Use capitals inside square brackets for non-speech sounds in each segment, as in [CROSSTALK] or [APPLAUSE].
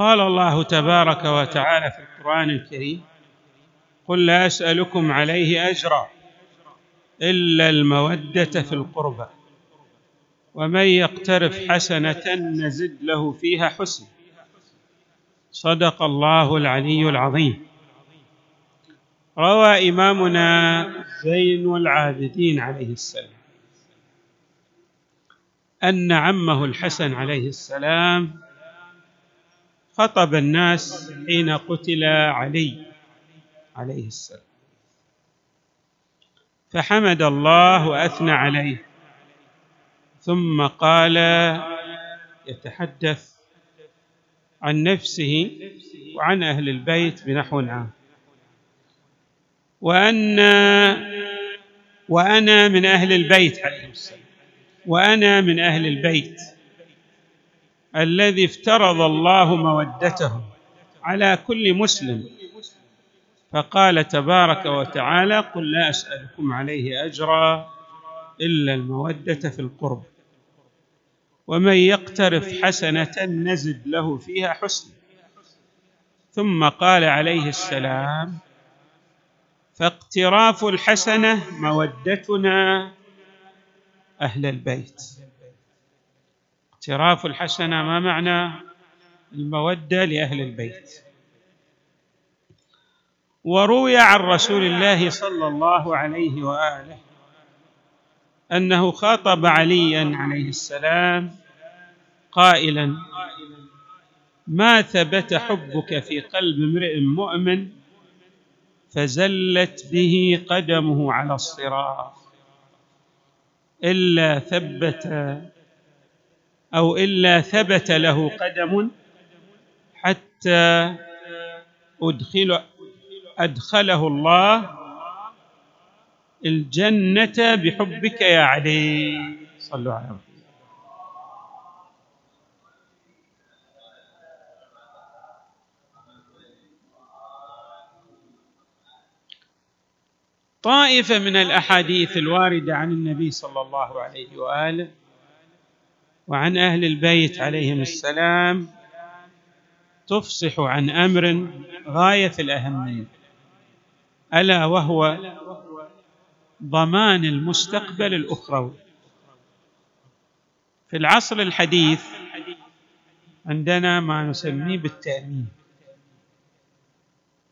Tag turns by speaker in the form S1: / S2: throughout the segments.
S1: قال الله تبارك وتعالى في القرآن الكريم قل لا أسألكم عليه أجرا إلا المودة في القربى ومن يقترف حسنة نزد له فيها حسن. صدق الله العلي العظيم. روى إمامنا زين العابدين عليه السلام أن عمه الحسن عليه السلام خطب الناس حين قتل علي عليه السلام. فحمد الله وأثنى عليه. ثم قال يتحدث عن نفسه وعن أهل البيت بنحو عام. وأن وأنا من أهل البيت عليه السلام. وأنا من أهل البيت. الذي افترض الله مودته على كل مسلم. فقال تبارك وتعالى قل لا أسألكم عليه أجرا إلا المودة في القرب ومن يقترف حسنة نزد له فيها حسنا ثم قال عليه السلام فاقتراف الحسنة مودتنا أهل البيت. اقتراف الحسنه ما معنى المودة لأهل البيت. وروي عن رسول الله صلى الله عليه وآله أنه خاطب عليا عليه السلام قائلا ما ثبت حبك في قلب امرئ مؤمن فزلت به قدمه على الصراط إلا ثبت أو إلا ثبت له قدم حتى ادخل أدخله الله الجنة بحبك يا علي. صلوا على محمد. طائفة من الأحاديث الواردة عن النبي صلى الله عليه وآله وعن أهل البيت عليهم السلام تفصح عن أمر غاية الأهمية ألا وهو ضمان المستقبل الأخروي. في العصر الحديث عندنا ما نسميه بالتأمين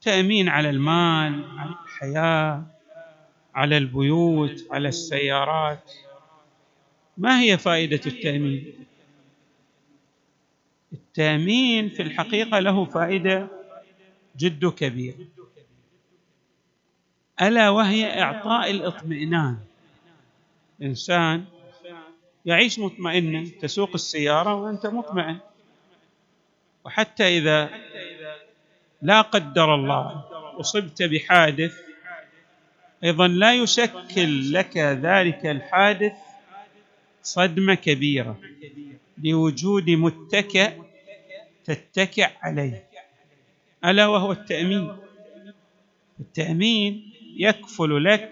S1: تأمين على المال على الحياة على البيوت على السيارات. ما هي فائدة التأمين؟ التأمين في الحقيقة له فائدة جد كبيره ألا وهي إعطاء الاطمئنان. إنسان يعيش مطمئنا تسوق السيارة وأنت مطمئن. وحتى إذا لا قدر الله أصبت بحادث أيضا لا يشكل لك ذلك الحادث صدمة كبيرة لوجود متكئ تتكئ عليه ألا وهو التأمين. التأمين يكفل لك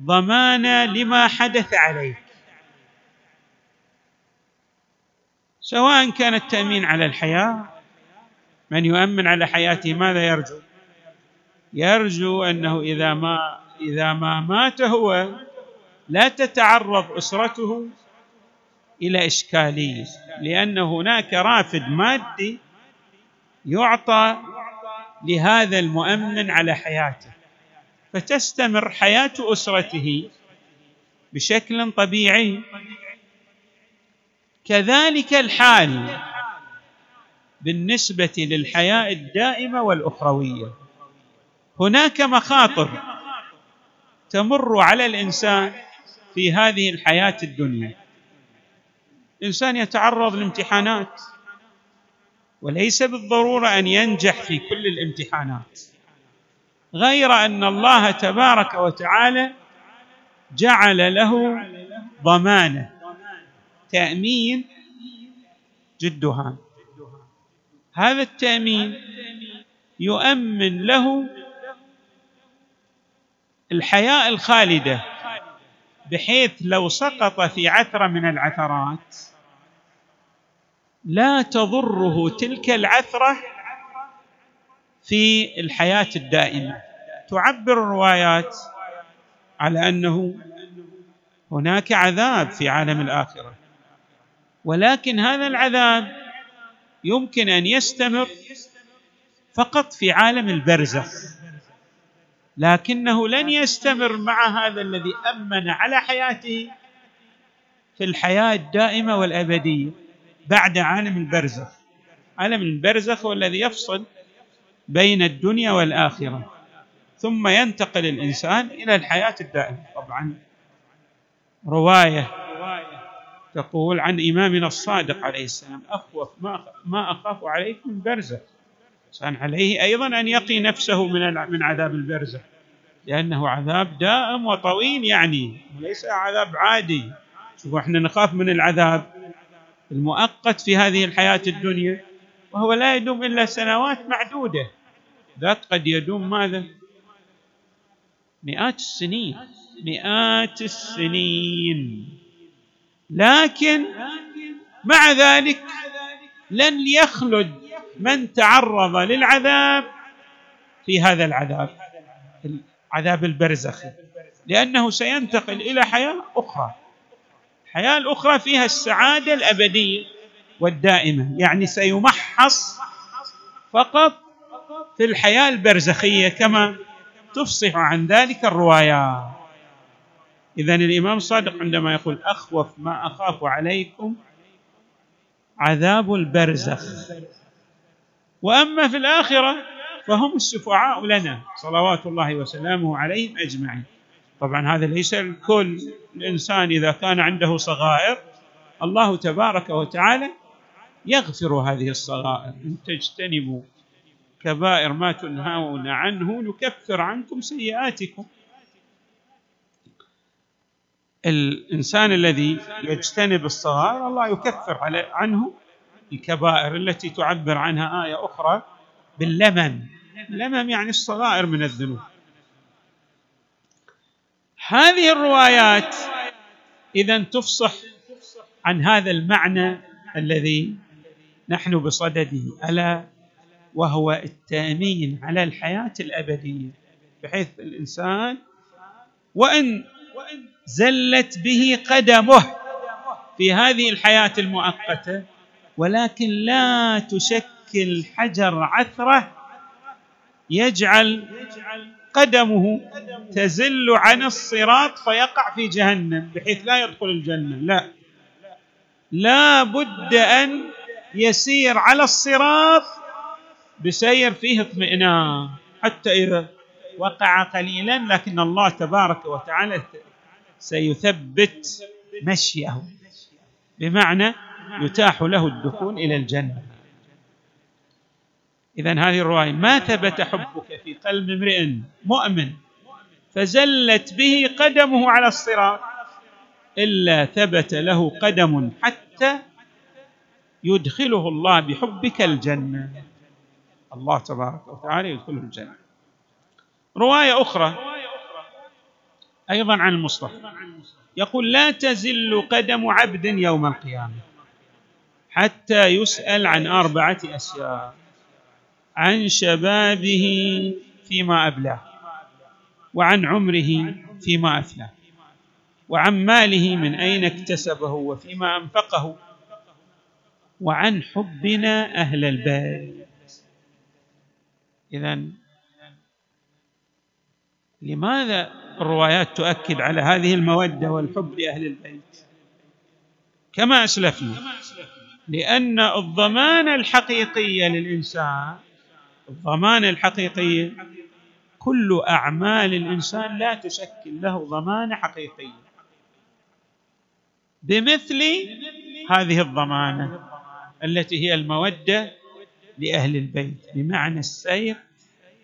S1: ضمانا لما حدث عليك سواء كان التأمين على الحياة من يؤمن على حياته ماذا يرجو؟ يرجو أنه إذا ما إذا ما مات هو لا تتعرض أسرته إلى إشكالية لأن هناك رافد مادي يعطى لهذا المؤمن على حياته. فتستمر حياة أسرته بشكل طبيعي. كذلك الحال بالنسبة للحياة الدائمة والأخروية. هناك مخاطر تمر على الإنسان في هذه الحياة الدنيا. الإنسان يتعرض لامتحانات وليس بالضرورة أن ينجح في كل الامتحانات. غير أن الله تبارك وتعالى جعل له ضمانة تأمين جد هام هذا التأمين يؤمن له الحياة الخالدة. بحيث لو سقط في عثرة من العثرات لا تضره تلك العثرة في الحياة الدائمة. تعبر الروايات على أنه هناك عذاب في عالم الآخرة ولكن هذا العذاب يمكن أن يستمر فقط في عالم البرزخ. لكنه لن يستمر مع هذا الذي أمن على حياته في الحياة الدائمة والأبدية بعد عالم البرزخ. عالم البرزخ هو الذي يفصل بين الدنيا والآخرة ثم ينتقل الإنسان إلى الحياة الدائمة. طبعا رواية تقول عن إمامنا الصادق عليه السلام أخوف ما أخاف عليكم من كان عليه أيضا أن يقي نفسه من من عذاب البرزخ لأنه عذاب دائم وطويل يعني وليس عذاب عادي. شوفوا إحنا نخاف من العذاب المؤقت في هذه الحياة الدنيا وهو لا يدوم إلا سنوات معدودة. ذات قد يدوم ماذا؟ مئات السنين. مئات السنين. لكن مع ذلك لن يخلد من تعرض للعذاب في هذا العذاب عذاب البرزخ لأنه سينتقل إلى حياة أخرى. الحياة الاخرى فيها السعادة الأبدية والدائمة يعني سيمحص فقط في الحياة البرزخية كما تفصح عن ذلك الروايات اذا الإمام الصادق عندما يقول أخوف ما أخاف عليكم عذاب البرزخ. وأما في الآخرة فهم الشفعاء لنا صلوات الله وسلامه عليهم أجمعين. طبعا هذا ليس الكل. الإنسان إذا كان عنده صغائر الله تبارك وتعالى يغفر هذه الصغائر. إن تجتنبوا كبائر ما تنهون عنه نكفر عنكم سيئاتكم. الإنسان الذي يجتنب الصغائر الله يكفر عنه الكبائر التي تعبر عنها آية أخرى باللمم. لمم يعني الصغائر من الذنوب. هذه الروايات إذا تفصح عن هذا المعنى الذي نحن بصدده ألا وهو التأمين على الحياة الأبدية بحيث الإنسان وإن زلت به قدمه في هذه الحياة المؤقتة ولكن لا تشكل حجر عثرة يجعل قدمه تزل عن الصراط فيقع في جهنم بحيث لا يدخل الجنة لا. لا بد أن يسير على الصراط بسير فيه اطمئنان. حتى إذا وقع قليلا لكن الله تبارك وتعالى سيثبت مشيه بمعنى يتاح له الدخول إلى الجنة. اذا هذه الرواية ما ثبت حبك في قلب امرئ مؤمن فزلت به قدمه على الصراط إلا ثبت له قدم حتى يدخله الله بحبك الجنة. الله تبارك وتعالى يدخله الجنة. رواية أخرى أيضا عن المصطفى يقول لا تزل قدم عبد يوم القيامة. حتى يسأل عن أربعة أشياء. عن شبابه فيما أبلاه وعن عمره فيما أفلاه وعن ماله من أين اكتسبه وفيما أنفقه وعن حبنا أهل البيت. اذا لماذا الروايات تؤكد على هذه المودة والحب لأهل البيت؟ كما أسلفنا. لأن الضمانه الحقيقيه للإنسان الضمانه الحقيقيه كل أعمال الإنسان لا تشكل له ضمانه حقيقيه بمثل هذه الضمانة التي هي المودة لأهل البيت بمعنى السير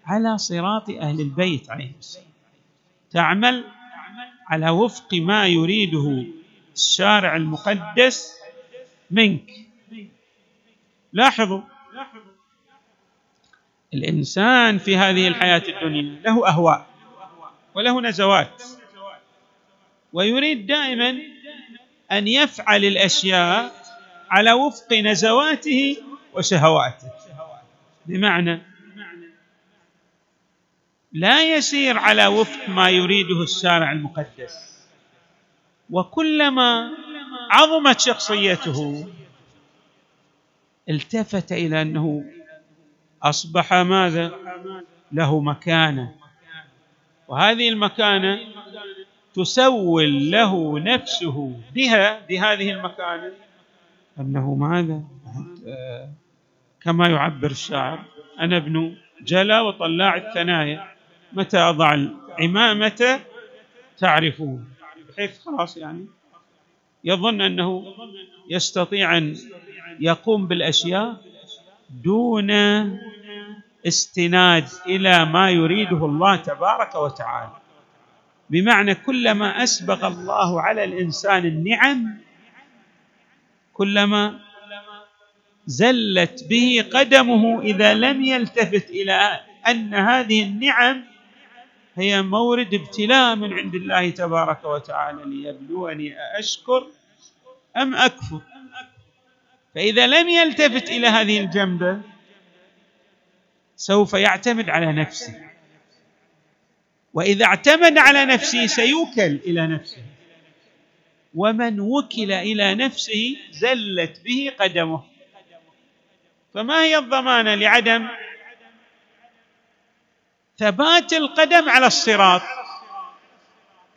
S1: على صراط أهل البيت عليهم السلام. تعمل على وفق ما يريده الشارع المقدس منك. لاحظوا. الإنسان في هذه الحياة الدنيا له أهواء وله نزوات ويريد دائما أن يفعل الأشياء على وفق نزواته وشهواته. بمعنى لا يسير على وفق ما يريده الشارع المقدس وكلما عظمت شخصيته التفت إلى أنه أصبح ماذا؟ له مكانة. وهذه المكانة تسول له نفسه بها بهذه المكانة أنه ماذا؟ كما يعبر الشاعر أنا ابن جلا وطلاع الثنايا متى أضع العمامة تعرفون؟ بحيث خلاص يعني يظن أنه يستطيع أن يقوم بالأشياء دون استناد إلى ما يريده الله تبارك وتعالى. بمعنى كلما أسبغ الله على الإنسان النعم كلما زلت به قدمه إذا لم يلتفت إلى أن هذه النعم هي مورد ابتلاء من عند الله تبارك وتعالى ليبلوني أأشكر أم أكفر. فإذا لم يلتفت إلى هذه الجنبة سوف يعتمد على نفسه. وإذا اعتمد على نفسه سيوكل إلى نفسه. ومن وكل إلى نفسه زلت به قدمه. فما هي الضمانه لعدم ثبات القدم على الصراط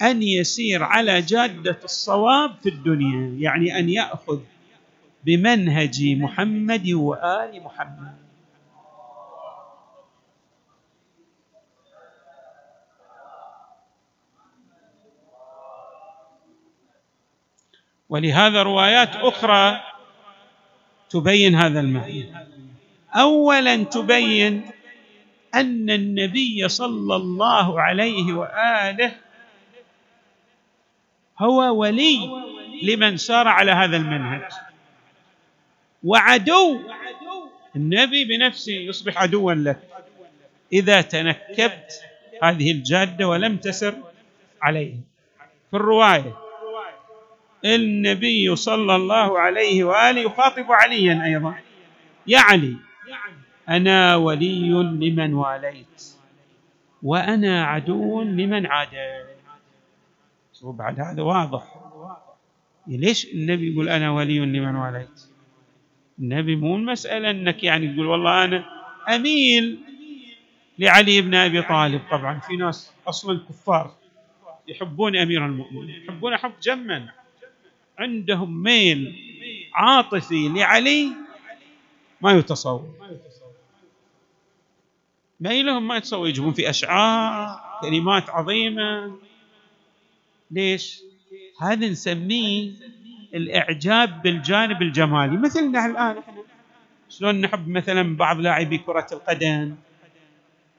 S1: أن يسير على جادة الصواب في الدنيا يعني أن يأخذ بمنهج محمد وآل محمد. ولهذا روايات أخرى تبين هذا المعنى. اولا تبين أن النبي صلى الله عليه وآله هو ولي لمن سار على هذا المنهج. وعدو النبي بنفسه يصبح عدوا لك إذا تنكبت هذه الجادة ولم تسر عليه. في الرواية النبي صلى الله عليه وآله يخاطب عليا أيضا. يا علي أنا ولي لمن واليت وأنا عدو لمن عاديت وبعد هذا واضح. ليش النبي يقول أنا ولي لمن واليت؟ النبي مو المساله إنك يعني تقول والله أنا أميل لعلي بن أبي طالب. طبعا في ناس أصلا كفار يحبون أمير المؤمنين يحبون حب جما. عندهم ميل عاطفي لعلي ما يتصور. ميلهم ما يتصور يجيبون في أشعار كلمات عظيمة. ليش؟ هذا نسميه الإعجاب بالجانب الجمالي. مثلنا الآن إحنا. شلون نحب مثلا بعض لاعبي كرة القدم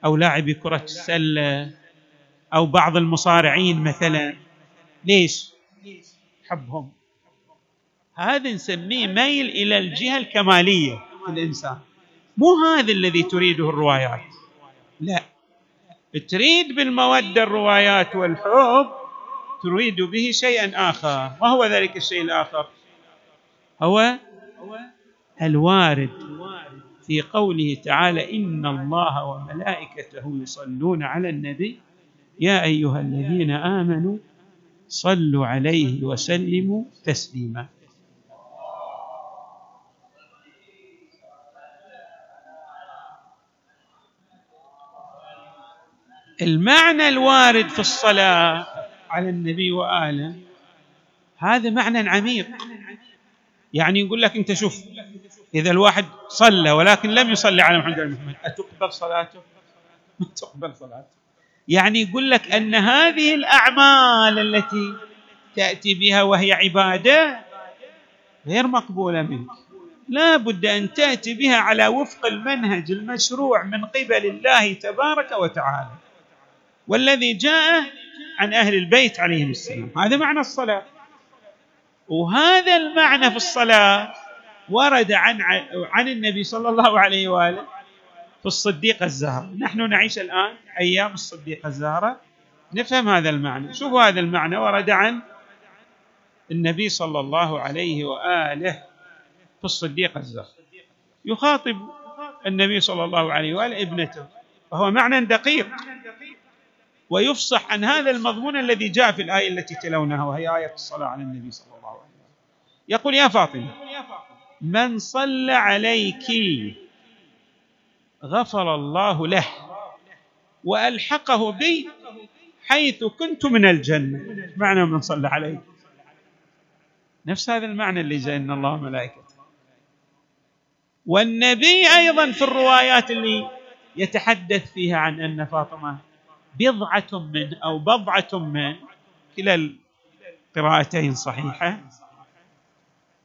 S1: أو لاعبي كرة السلة أو بعض المصارعين مثلا. ليش؟ نحبهم هذا نسميه ميل إلى الجهة الكمالية في الإنسان. مو هذا الذي تريده الروايات. لا. تريد بالمودة الروايات والحب تريد به شيئا آخر. ما هو ذلك الشيء الآخر؟ هو الوارد في قوله تعالى إن الله وملائكته يصلون على النبي. يا أيها الذين آمنوا صلوا عليه وسلموا تسليما. المعنى الوارد في الصلاة على النبي وآله هذا معنى عميق. يعني يقول لك أنت شوف إذا الواحد صلى ولكن لم يصلي على محمد محمد أتقبل صلاته؟ ما تقبل صلاته. يعني يقول لك أن هذه الأعمال التي تأتي بها وهي عبادة غير مقبولة منك. لا بد أن تأتي بها على وفق المنهج المشروع من قبل الله تبارك وتعالى. والذي جاء عن أهل البيت عليهم السلام. هذا معنى الصلاة. وهذا المعنى في الصلاة ورد عن عن النبي صلى الله عليه وآله في الصديقه الزهراء نحن نعيش الآن أيام الصديقه الزهراء نفهم هذا المعنى. شوفوا هذا المعنى. ورد عن النبي صلى الله عليه وآله في الصديقه الزهراء يخاطب النبي صلى الله عليه وآله ابنته. وهو معنى دقيق. ويفصح عن هذا المضمون الذي جاء في الآية التي تلونها وهي آية الصلاة على النبي صلى الله عليه وسلم. يقول يا فاطمة من صلى عليك غفر الله له وألحقه بي حيث كنت من الجنة. معنى من صلى عليك؟ نفس هذا المعنى اللي جاء إن الله وملائكته. والنبي أيضا في الروايات اللي يتحدث فيها عن أن فاطمة بضعة من أو بضعة من كلا القراءتين صحيحة.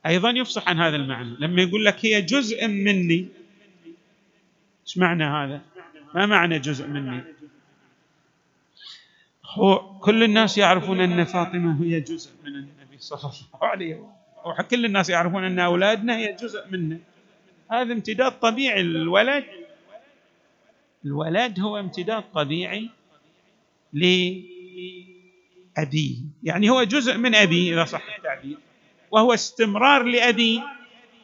S1: أيضا يفصح عن هذا المعنى. لما يقول لك هي جزء مني إيش معنى هذا؟ ما معنى جزء مني؟ هو كل الناس يعرفون أن فاطمة هي جزء من النبي صلى الله عليه وسلم. وكل الناس يعرفون أن أولادنا هي جزء منه. هذا امتداد طبيعي. للولد الولد هو امتداد طبيعي. لأبيه يعني هو جزء من أبيه إذا صح التعبير وهو استمرار لأبيه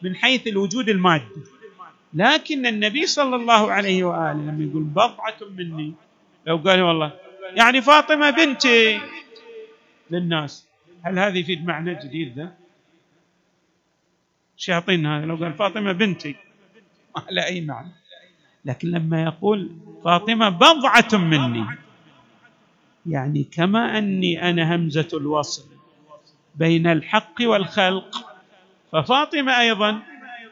S1: من حيث الوجود المادي. لكن النبي صلى الله عليه وآله لما يقول بضعة مني لو قال والله يعني فاطمة بنتي للناس. هل هذه يفيد معنى جديد ذا؟ شياطين هذا لو قال فاطمة بنتي. ما [LAUGHS] لا أي معنى لكن لما يقول فاطمة بضعة مني. يعني كما أني أنا همزة الوصل بين الحق والخلق. ففاطمة أيضا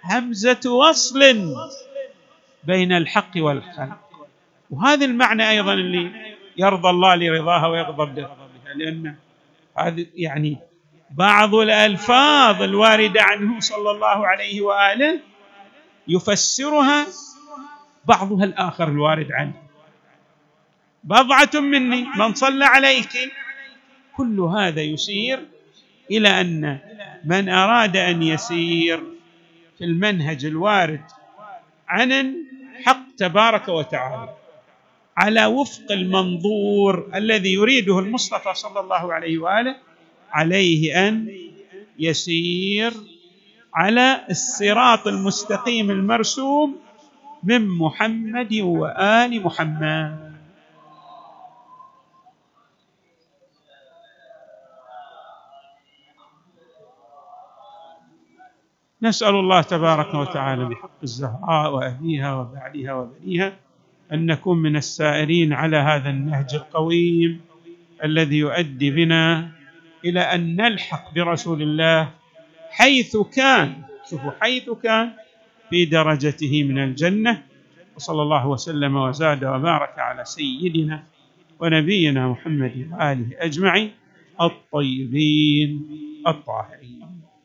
S1: همزة وصل بين الحق والخلق. وهذا المعنى أيضا اللي يرضى الله لرضاها ويغضب لغضبها لأن هذه يعني بعض الألفاظ الواردة عنه صلى الله عليه وآله يفسرها بعضها الآخر الوارد عنه. بضعة مني من صلى عليك. كل هذا يشير إلى أن من أراد أن يسير في المنهج الوارد عن الحق تبارك وتعالى على وفق المنظور الذي يريده المصطفى صلى الله عليه وآله عليه أن يسير على الصراط المستقيم المرسوم من محمد وآل محمد. نسأل الله تبارك وتعالى بحق الزهراء وأبيها وبعلها وبنيها أن نكون من السائرين على هذا النهج القويم الذي يؤدي بنا إلى أن نلحق برسول الله حيث كان شوفوا حيث كان في درجته من الجنة. وصلى الله وسلم وزاد وبارك على سيدنا ونبينا محمد وآله أجمعين الطيبين الطاهرين.